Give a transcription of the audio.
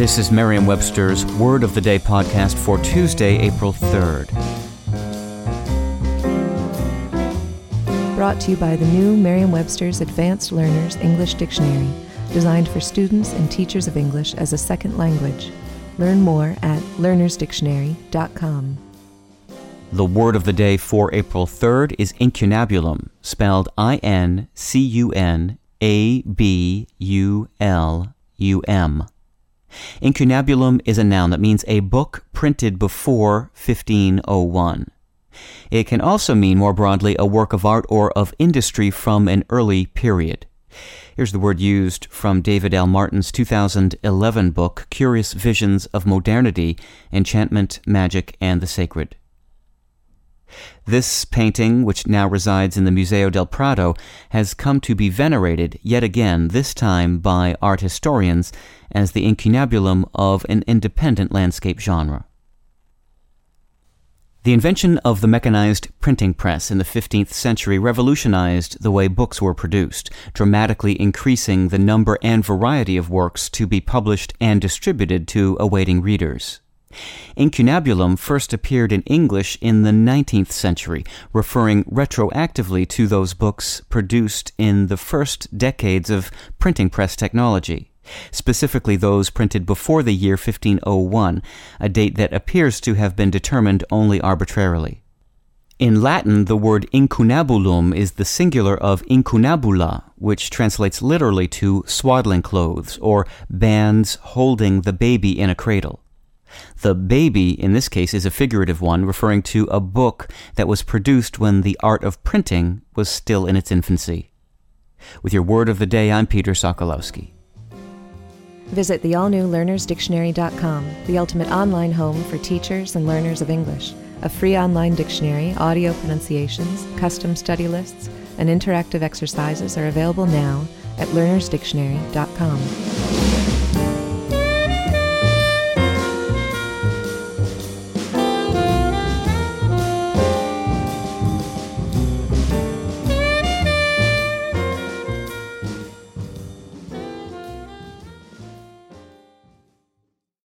This is Merriam-Webster's Word of the Day podcast for Tuesday, April 3rd. Brought to you by the new Merriam-Webster's Advanced Learners English Dictionary, designed for students and teachers of English as a second language. Learn more at learnersdictionary.com. The word of the day for April 3rd is incunabulum, spelled I N C U N A B U L U M. Incunabulum is a noun that means a book printed before 1501. It can also mean more broadly a work of art or of industry from an early period. Here's the word used from David L. Martin's 2011 book, Curious Visions of Modernity Enchantment, Magic, and the Sacred. This painting, which now resides in the Museo del Prado, has come to be venerated yet again, this time by art historians, as the incunabulum of an independent landscape genre. The invention of the mechanized printing press in the 15th century revolutionized the way books were produced, dramatically increasing the number and variety of works to be published and distributed to awaiting readers. Incunabulum first appeared in English in the 19th century, referring retroactively to those books produced in the first decades of printing press technology specifically those printed before the year 1501, a date that appears to have been determined only arbitrarily. In Latin, the word incunabulum is the singular of incunabula, which translates literally to swaddling clothes or bands holding the baby in a cradle. The baby, in this case, is a figurative one, referring to a book that was produced when the art of printing was still in its infancy. With your word of the day, I'm Peter Sokolowski. Visit the all new learnersdictionary.com, the ultimate online home for teachers and learners of English. A free online dictionary, audio pronunciations, custom study lists, and interactive exercises are available now at learnersdictionary.com.